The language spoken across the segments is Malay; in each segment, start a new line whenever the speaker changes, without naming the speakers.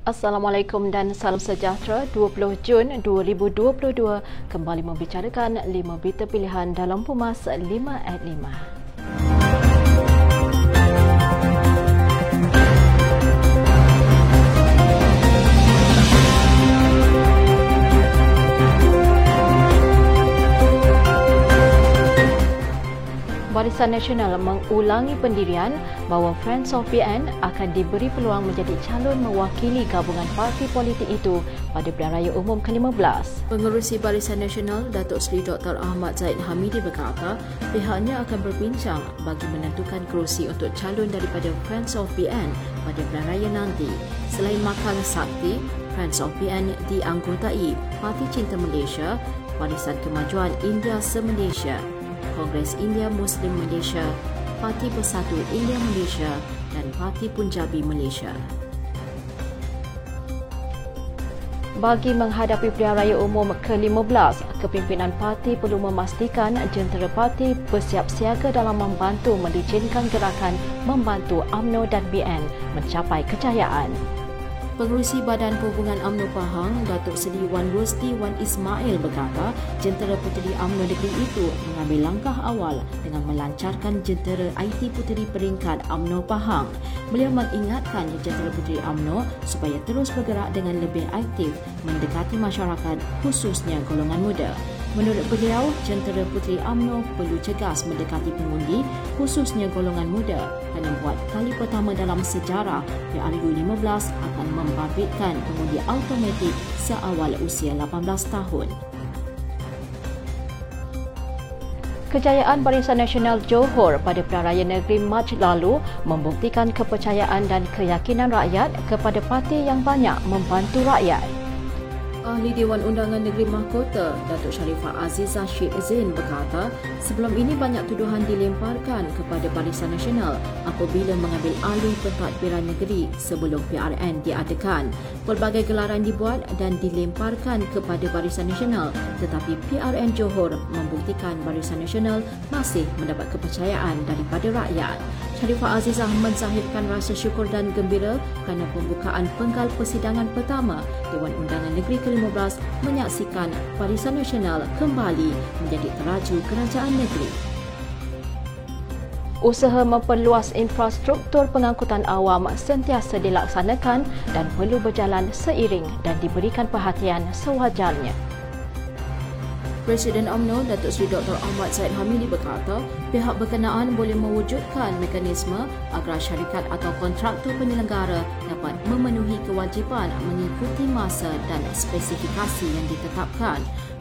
Assalamualaikum dan salam sejahtera 20 Jun 2022 kembali membicarakan 5 berita pilihan dalam Pumas 5 at 5. Barisan Nasional mengulangi pendirian bahawa Friends of PN akan diberi peluang menjadi calon mewakili gabungan parti politik itu pada pilihan raya umum ke-15. Pengerusi Barisan Nasional Datuk Seri Dr. Ahmad Zaid Hamidi berkata pihaknya akan berbincang bagi menentukan kerusi untuk calon daripada Friends of PN pada pilihan raya nanti. Selain makal sakti, Friends of PN dianggotai Parti Cinta Malaysia, Barisan Kemajuan India Se-Malaysia, Kongres India Muslim Malaysia, Parti Bersatu India Malaysia dan Parti Punjabi Malaysia. Bagi menghadapi pilihan raya umum ke-15, kepimpinan parti perlu memastikan jentera parti bersiap siaga dalam membantu melicinkan gerakan membantu UMNO dan BN mencapai kejayaan. Pengurusi Badan Perhubungan UMNO Pahang, Datuk Seri Wan Rosti Wan Ismail berkata, jentera puteri UMNO negeri itu mengambil langkah awal dengan melancarkan jentera IT puteri peringkat UMNO Pahang. Beliau mengingatkan jentera puteri UMNO supaya terus bergerak dengan lebih aktif mendekati masyarakat khususnya golongan muda. Menurut beliau, jentera puteri UMNO perlu cegas mendekati pengundi khususnya golongan muda kerana buat kali pertama dalam sejarah PRU 15 akan membabitkan pengundi automatik seawal usia 18 tahun. Kejayaan Barisan Nasional Johor pada Raya Negeri Mac lalu membuktikan kepercayaan dan keyakinan rakyat kepada parti yang banyak membantu rakyat. Ahli Dewan Undangan Negeri Mahkota, Datuk Sharifah Azizah Syed Zain berkata, sebelum ini banyak tuduhan dilemparkan kepada Barisan Nasional apabila mengambil alih pentadbiran negeri sebelum PRN diadakan. Pelbagai gelaran dibuat dan dilemparkan kepada Barisan Nasional tetapi PRN Johor membuktikan Barisan Nasional masih mendapat kepercayaan daripada rakyat. Sharifah Azizah mensahihkan rasa syukur dan gembira kerana pembukaan penggal persidangan pertama Dewan Undangan Negeri ke-15 menyaksikan Barisan Nasional kembali menjadi teraju kerajaan negeri. Usaha memperluas infrastruktur pengangkutan awam sentiasa dilaksanakan dan perlu berjalan seiring dan diberikan perhatian sewajarnya. Presiden UMNO Datuk Seri Dr. Ahmad Zaid Hamidi berkata, pihak berkenaan boleh mewujudkan mekanisme agar syarikat atau kontraktor penyelenggara dapat memenuhi kewajipan mengikuti masa dan spesifikasi yang ditetapkan.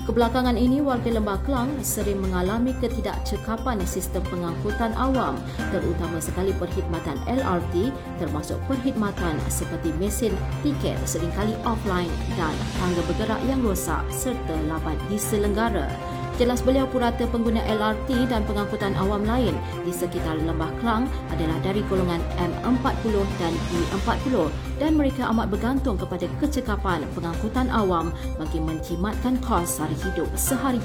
Kebelakangan ini, warga Lembah Kelang sering mengalami ketidakcekapan sistem pengangkutan awam terutama sekali perkhidmatan LRT termasuk perkhidmatan seperti mesin tiket seringkali offline dan tangga bergerak yang rosak serta lambat diselenggara. Jelas beliau purata pengguna LRT dan pengangkutan awam lain di sekitar Lembah Kelang adalah dari golongan M40 dan E40 dan mereka amat bergantung kepada kecekapan pengangkutan awam bagi menjimatkan kos sehari hidup sehari.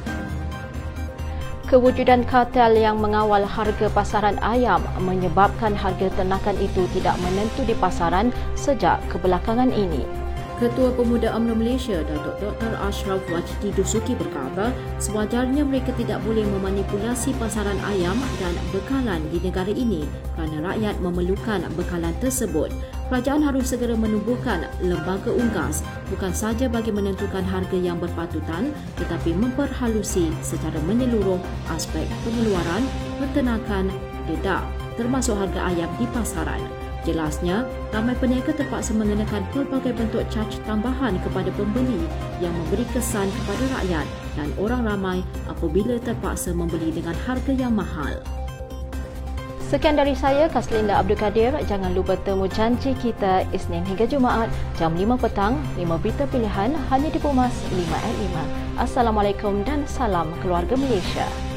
Kewujudan kartel yang mengawal harga pasaran ayam menyebabkan harga ternakan itu tidak menentu di pasaran sejak kebelakangan ini. Ketua Pemuda UMNO Malaysia Datuk Dr. Ashraf Wajdi Dusuki berkata sewajarnya mereka tidak boleh memanipulasi pasaran ayam dan bekalan di negara ini kerana rakyat memerlukan bekalan tersebut. Kerajaan harus segera menubuhkan lembaga unggas bukan sahaja bagi menentukan harga yang berpatutan tetapi memperhalusi secara menyeluruh aspek pengeluaran, peternakan, dedak termasuk harga ayam di pasaran. Jelasnya, ramai peniaga terpaksa mengenakan pelbagai bentuk caj tambahan kepada pembeli yang memberi kesan kepada rakyat dan orang ramai apabila terpaksa membeli dengan harga yang mahal. Sekian dari saya, Kaslinda Abdul Kadir. Jangan lupa temu janji kita Isnin hingga Jumaat jam 5 petang, 5 berita pilihan hanya di Pumas 5 at 5. Assalamualaikum dan salam keluarga Malaysia.